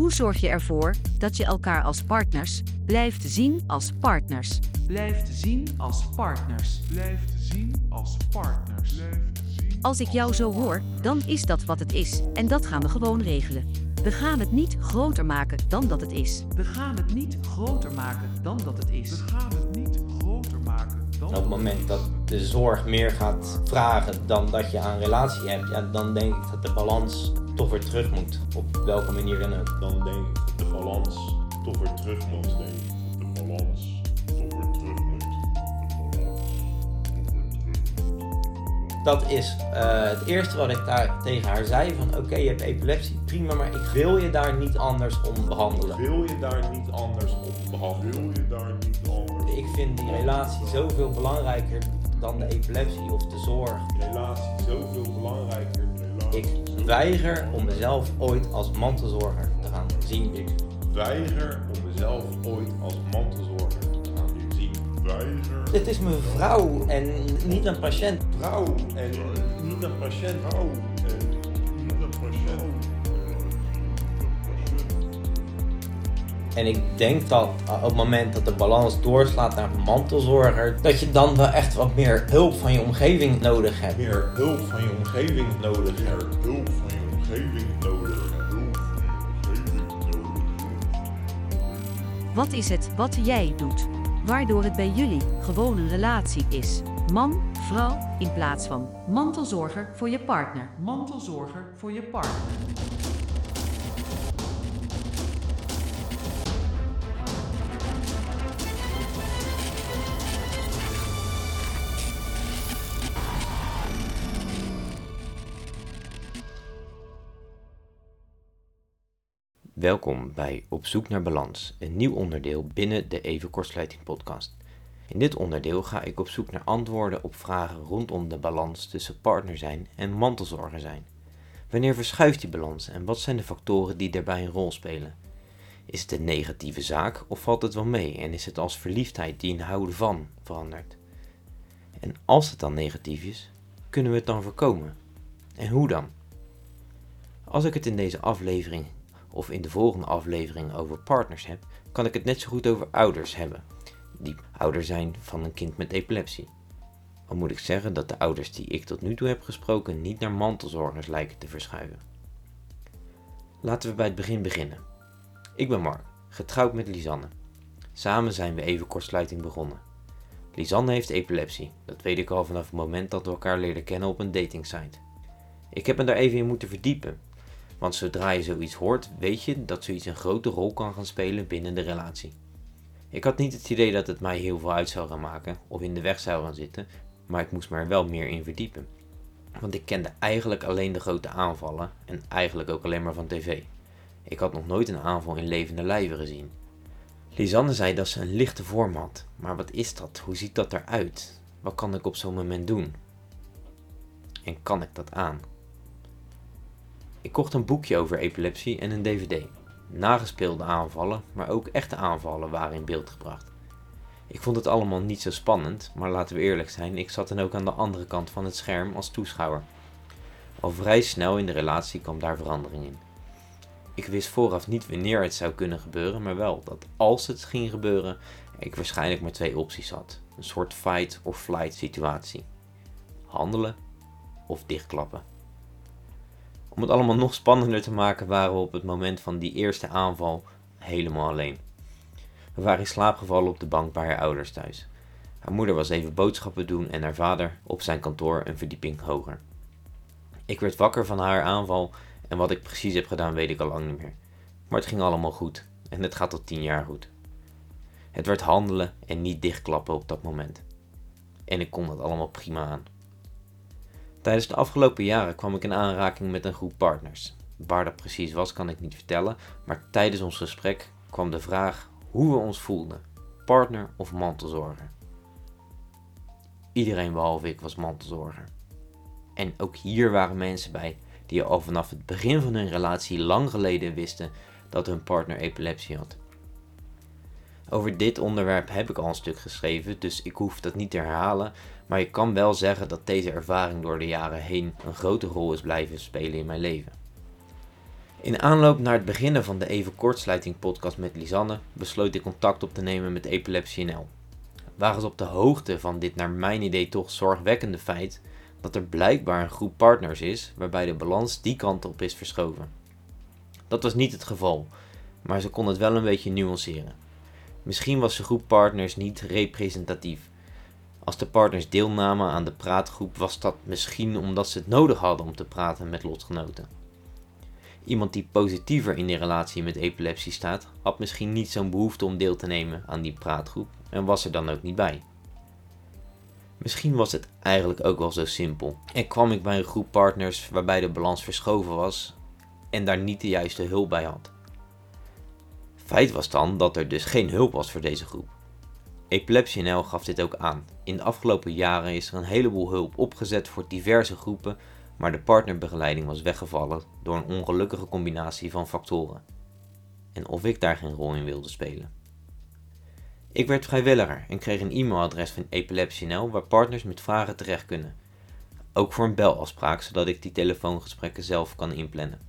Hoe zorg je ervoor dat je elkaar als partners blijft zien als partners? Blijft zien als partners. Blijft zien als partners. Zien Als ik jou zo hoor, dan is dat wat het is en dat gaan we gewoon regelen. We gaan het niet groter maken dan dat het is. We gaan het niet groter maken dan dat het is. We gaan het niet groter maken dan En op het moment dat de zorg meer gaat vragen dan dat je aan relatie hebt, ja, dan denk ik dat de balans toch weer terug moet. Op welke manier dan ook. dan denk ik de balans toch weer terug moet. Denk ik de balans toch weer terug moet. De. Dat is eh, het eerste wat ik daar tegen haar zei: van oké, je hebt epilepsie, prima, maar ik wil je daar niet anders om behandelen. Wil je daar niet anders op behandelen? Wil je daar niet anders Ik vind die relatie zoveel belangrijker dan de epilepsie of de zorg. Die relatie zoveel belangrijker. Ik weiger om mezelf ooit als mantelzorger te gaan zien. Ik weiger om mezelf ooit als mantelzorger te gaan zien. Weiger Dit is mijn vrouw en niet een patiënt. vrouw en niet een patiënt. Vrouw En ik denk dat op het moment dat de balans doorslaat naar mantelzorger, dat je dan wel echt wat meer hulp van je omgeving nodig hebt. Meer hulp van je omgeving nodig hebt. Hulp van je omgeving nodig hebt. Hulp van je omgeving nodig hebt. Wat is het wat jij doet, waardoor het bij jullie gewoon een relatie is? Man, vrouw, in plaats van mantelzorger voor je partner. Mantelzorger voor je partner. Welkom bij Op zoek naar balans, een nieuw onderdeel binnen de Even Kortsluiting podcast. In dit onderdeel ga ik op zoek naar antwoorden op vragen rondom de balans tussen partner zijn en mantelzorger zijn. Wanneer verschuift die balans en wat zijn de factoren die daarbij een rol spelen? Is het een negatieve zaak of valt het wel mee en is het als verliefdheid die in houden van verandert? En als het dan negatief is, kunnen we het dan voorkomen? En hoe dan? Als ik het in deze aflevering of in de volgende aflevering over partners heb, kan ik het net zo goed over ouders hebben, die ouder zijn van een kind met epilepsie. Al moet ik zeggen dat de ouders die ik tot nu toe heb gesproken niet naar mantelzorgers lijken te verschuiven. Laten we bij het begin beginnen. Ik ben Mark, getrouwd met Lisanne. Samen zijn we even kortsluiting begonnen. Lisanne heeft epilepsie, dat weet ik al vanaf het moment dat we elkaar leerden kennen op een datingsite. Ik heb me daar even in moeten verdiepen, want zodra je zoiets hoort, weet je dat zoiets een grote rol kan gaan spelen binnen de relatie. Ik had niet het idee dat het mij heel veel uit zou gaan maken of in de weg zou gaan zitten, maar ik moest me er wel meer in verdiepen. Want ik kende eigenlijk alleen de grote aanvallen en eigenlijk ook alleen maar van tv. Ik had nog nooit een aanval in levende lijven gezien. Lisanne zei dat ze een lichte vorm had, maar wat is dat? Hoe ziet dat eruit? Wat kan ik op zo'n moment doen? En kan ik dat aan? Ik kocht een boekje over epilepsie en een dvd. Nagespeelde aanvallen, maar ook echte aanvallen waren in beeld gebracht. Ik vond het allemaal niet zo spannend, maar laten we eerlijk zijn, ik zat dan ook aan de andere kant van het scherm als toeschouwer. Al vrij snel in de relatie kwam daar verandering in. Ik wist vooraf niet wanneer het zou kunnen gebeuren, maar wel dat als het ging gebeuren, ik waarschijnlijk maar twee opties had. Een soort fight or flight situatie. Handelen of dichtklappen. Om het allemaal nog spannender te maken waren we op het moment van die eerste aanval helemaal alleen. We waren in slaap gevallen op de bank bij haar ouders thuis. Haar moeder was even boodschappen doen en haar vader op zijn kantoor een verdieping hoger. Ik werd wakker van haar aanval en wat ik precies heb gedaan weet ik al lang niet meer. Maar het ging allemaal goed en het gaat tot tien jaar goed. Het werd handelen en niet dichtklappen op dat moment. En ik kon dat allemaal prima aan. Tijdens de afgelopen jaren kwam ik in aanraking met een groep partners. Waar dat precies was kan ik niet vertellen, maar tijdens ons gesprek kwam de vraag hoe we ons voelden: partner of mantelzorger. Iedereen behalve ik was mantelzorger. En ook hier waren mensen bij die al vanaf het begin van hun relatie lang geleden wisten dat hun partner epilepsie had. Over dit onderwerp heb ik al een stuk geschreven, dus ik hoef dat niet te herhalen, maar ik kan wel zeggen dat deze ervaring door de jaren heen een grote rol is blijven spelen in mijn leven. In aanloop naar het beginnen van de Even Kortsluiting podcast met Lisanne besloot ik contact op te nemen met Epilepsie NL. Waren ze op de hoogte van dit naar mijn idee toch zorgwekkende feit dat er blijkbaar een groep partners is waarbij de balans die kant op is verschoven. Dat was niet het geval, maar ze kon het wel een beetje nuanceren. Misschien was de groep partners niet representatief. Als de partners deelnamen aan de praatgroep was dat misschien omdat ze het nodig hadden om te praten met lotgenoten. Iemand die positiever in de relatie met epilepsie staat, had misschien niet zo'n behoefte om deel te nemen aan die praatgroep en was er dan ook niet bij. Misschien was het eigenlijk ook wel zo simpel en kwam ik bij een groep partners waarbij de balans verschoven was en daar niet de juiste hulp bij had. Feit was dan dat er dus geen hulp was voor deze groep. Epilepsie NL gaf dit ook aan. In de afgelopen jaren is er een heleboel hulp opgezet voor diverse groepen, maar de partnerbegeleiding was weggevallen door een ongelukkige combinatie van factoren. En of ik daar geen rol in wilde spelen. Ik werd vrijwilliger en kreeg een e-mailadres van Epilepsie NL waar partners met vragen terecht kunnen. Ook voor een belafspraak, zodat ik die telefoongesprekken zelf kan inplannen.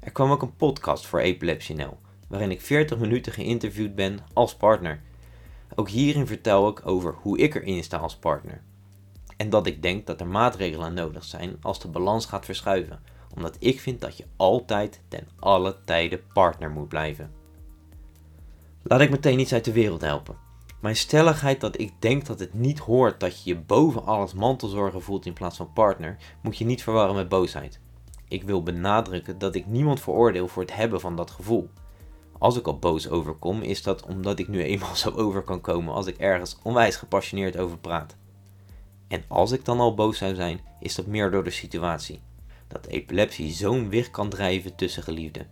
Er kwam ook een podcast voor Epilepsie NL, waarin ik 40 minuten geïnterviewd ben als partner. Ook hierin vertel ik over hoe ik erin sta als partner. En dat ik denk dat er maatregelen nodig zijn als de balans gaat verschuiven, omdat ik vind dat je altijd ten alle tijden partner moet blijven. Laat ik meteen iets uit de wereld helpen. Mijn stelligheid dat ik denk dat het niet hoort dat je je boven alles mantelzorgen voelt in plaats van partner, moet je niet verwarren met boosheid. Ik wil benadrukken dat ik niemand veroordeel voor het hebben van dat gevoel. Als ik al boos overkom, is dat omdat ik nu eenmaal zo over kan komen als ik ergens onwijs gepassioneerd over praat. En als ik dan al boos zou zijn, is dat meer door de situatie. Dat epilepsie zo'n wicht kan drijven tussen geliefden.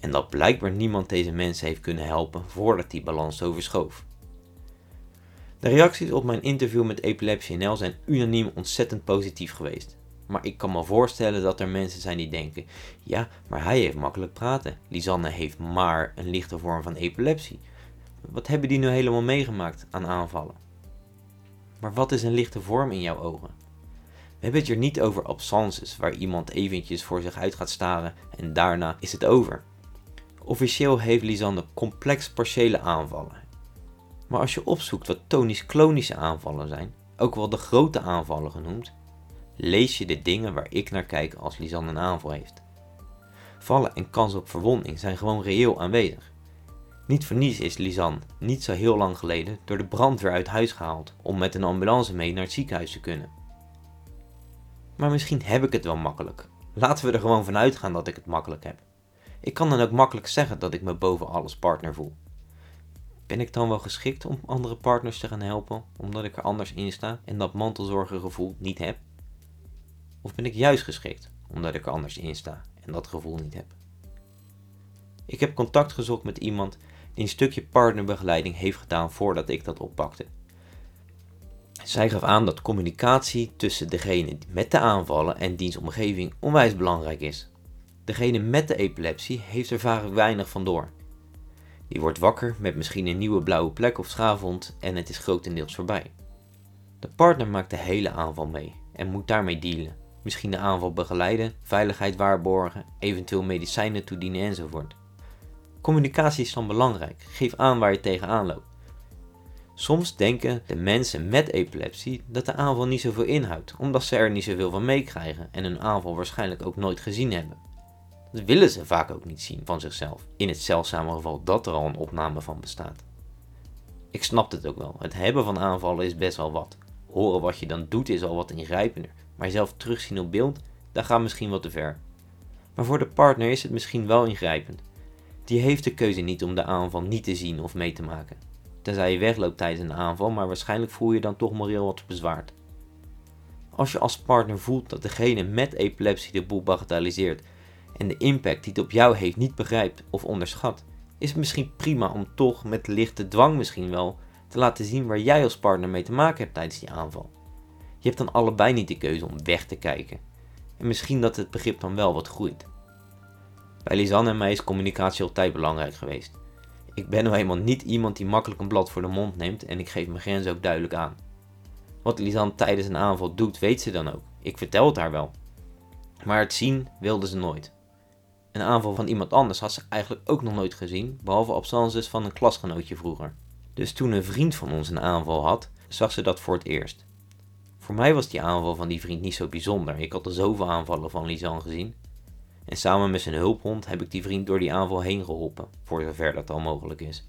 En dat blijkbaar niemand deze mensen heeft kunnen helpen voordat die balans zo verschoof. De reacties op mijn interview met Epilepsie NL zijn unaniem ontzettend positief geweest. Maar ik kan me voorstellen dat er mensen zijn die denken: ja, maar hij heeft makkelijk praten. Lisanne heeft maar een lichte vorm van epilepsie. Wat hebben die nu helemaal meegemaakt aan aanvallen? Maar wat is een lichte vorm in jouw ogen? We hebben het hier niet over absences, waar iemand eventjes voor zich uit gaat staren en daarna is het over. Officieel heeft Lisanne complex partiële aanvallen. Maar als je opzoekt wat tonisch-klonische aanvallen zijn, ook wel de grote aanvallen genoemd, lees je de dingen waar ik naar kijk als Lisanne een aanval heeft. Vallen en kans op verwonding zijn gewoon reëel aanwezig. Niet voor is Lisanne niet zo heel lang geleden door de brandweer uit huis gehaald om met een ambulance mee naar het ziekenhuis te kunnen. Maar misschien heb ik het wel makkelijk. Laten we er gewoon van uitgaan dat ik het makkelijk heb. Ik kan dan ook makkelijk zeggen dat ik me boven alles partner voel. Ben ik dan wel geschikt om andere partners te gaan helpen omdat ik er anders in sta en dat mantelzorgengevoel niet heb? Of ben ik juist geschikt omdat ik er anders in sta en dat gevoel niet heb? Ik heb contact gezocht met iemand die een stukje partnerbegeleiding heeft gedaan voordat ik dat oppakte. Zij gaf aan dat communicatie tussen degene met de aanvallen en diens omgeving onwijs belangrijk is. Degene met de epilepsie heeft er vaak weinig van door. Die wordt wakker met misschien een nieuwe blauwe plek of schaafwond en het is grotendeels voorbij. De partner maakt de hele aanval mee en moet daarmee dealen. Misschien de aanval begeleiden, veiligheid waarborgen, eventueel medicijnen toedienen enzovoort. Communicatie is dan belangrijk. Geef aan waar je tegenaan loopt. Soms denken de mensen met epilepsie dat de aanval niet zoveel inhoudt, omdat ze er niet zoveel van meekrijgen en hun aanval waarschijnlijk ook nooit gezien hebben. Dat willen ze vaak ook niet zien van zichzelf, in het zeldzame geval dat er al een opname van bestaat. Ik snap het ook wel, het hebben van aanvallen is best wel wat. Horen wat je dan doet is al wat ingrijpender, maar jezelf terugzien op beeld, dat gaat misschien wat te ver. Maar voor de partner is het misschien wel ingrijpend. Die heeft de keuze niet om de aanval niet te zien of mee te maken. Tenzij je wegloopt tijdens een aanval, maar waarschijnlijk voel je dan toch moreel wat bezwaard. Als je als partner voelt dat degene met epilepsie de boel bagatelliseert en de impact die het op jou heeft niet begrijpt of onderschat, is het misschien prima om toch met lichte dwang misschien wel te laten zien waar jij als partner mee te maken hebt tijdens die aanval. Je hebt dan allebei niet de keuze om weg te kijken. En misschien dat het begrip dan wel wat groeit. Bij Lisanne en mij is communicatie altijd belangrijk geweest. Ik ben nou eenmaal niet iemand die makkelijk een blad voor de mond neemt en ik geef mijn grenzen ook duidelijk aan. Wat Lisanne tijdens een aanval doet, weet ze dan ook. Ik vertel het haar wel. Maar het zien wilde ze nooit. Een aanval van iemand anders had ze eigenlijk ook nog nooit gezien, behalve absences van een klasgenootje vroeger. Dus toen een vriend van ons een aanval had, zag ze dat voor het eerst. Voor mij was die aanval van die vriend niet zo bijzonder. Ik had er zoveel aanvallen van Lisan gezien. En samen met zijn hulphond heb ik die vriend door die aanval heen geholpen, voor zover dat al mogelijk is.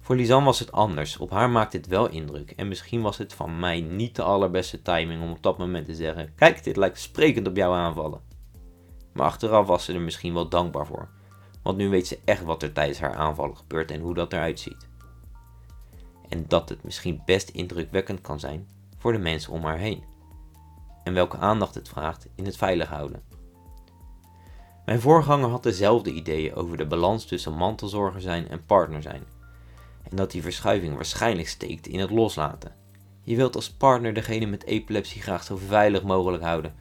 Voor Lisanne was het anders. Op haar maakte het wel indruk. En misschien was het van mij niet de allerbeste timing om op dat moment te zeggen: Kijk, dit lijkt sprekend op jouw aanvallen. Maar achteraf was ze er misschien wel dankbaar voor. Want nu weet ze echt wat er tijdens haar aanvallen gebeurt en hoe dat eruit ziet. En dat het misschien best indrukwekkend kan zijn voor de mensen om haar heen. En welke aandacht het vraagt in het veilig houden. Mijn voorganger had dezelfde ideeën over de balans tussen mantelzorger zijn en partner zijn en dat die verschuiving waarschijnlijk steekt in het loslaten. Je wilt als partner degene met epilepsie graag zo veilig mogelijk houden,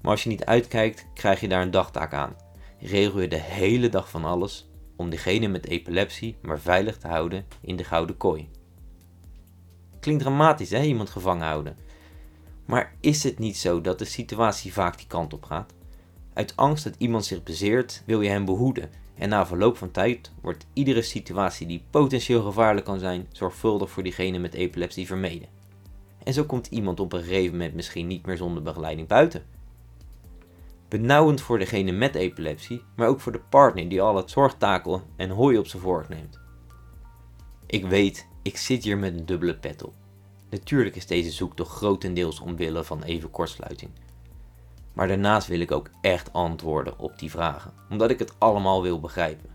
maar als je niet uitkijkt, krijg je daar een dagtaak aan. Regel je de hele dag van alles om degene met epilepsie maar veilig te houden in de gouden kooi. Klinkt dramatisch hè, iemand gevangen houden. Maar is het niet zo dat de situatie vaak die kant op gaat? Uit angst dat iemand zich bezeert, wil je hem behoeden en na verloop van tijd wordt iedere situatie die potentieel gevaarlijk kan zijn, zorgvuldig voor diegene met epilepsie vermeden. En zo komt iemand op een gegeven moment misschien niet meer zonder begeleiding buiten. Benauwend voor degene met epilepsie, maar ook voor de partner die al het zorgtakel en hooi op zijn vork neemt. Ik weet, ik zit hier met een dubbele pet op. Natuurlijk is deze zoektocht grotendeels omwille van even kortsluiting. Maar daarnaast wil ik ook echt antwoorden op die vragen, omdat ik het allemaal wil begrijpen.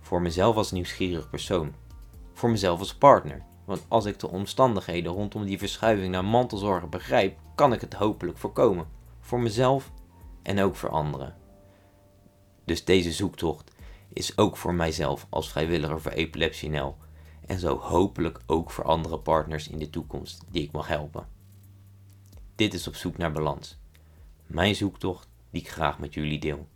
Voor mezelf als nieuwsgierig persoon. Voor mezelf als partner. Want als ik de omstandigheden rondom die verschuiving naar mantelzorgen begrijp, kan ik het hopelijk voorkomen. Voor mezelf en ook voor anderen. Dus deze zoektocht is ook voor mijzelf als vrijwilliger voor Epilepsie En zo hopelijk ook voor andere partners in de toekomst die ik mag helpen. Dit is op zoek naar balans mijn zoektocht die ik graag met jullie deel.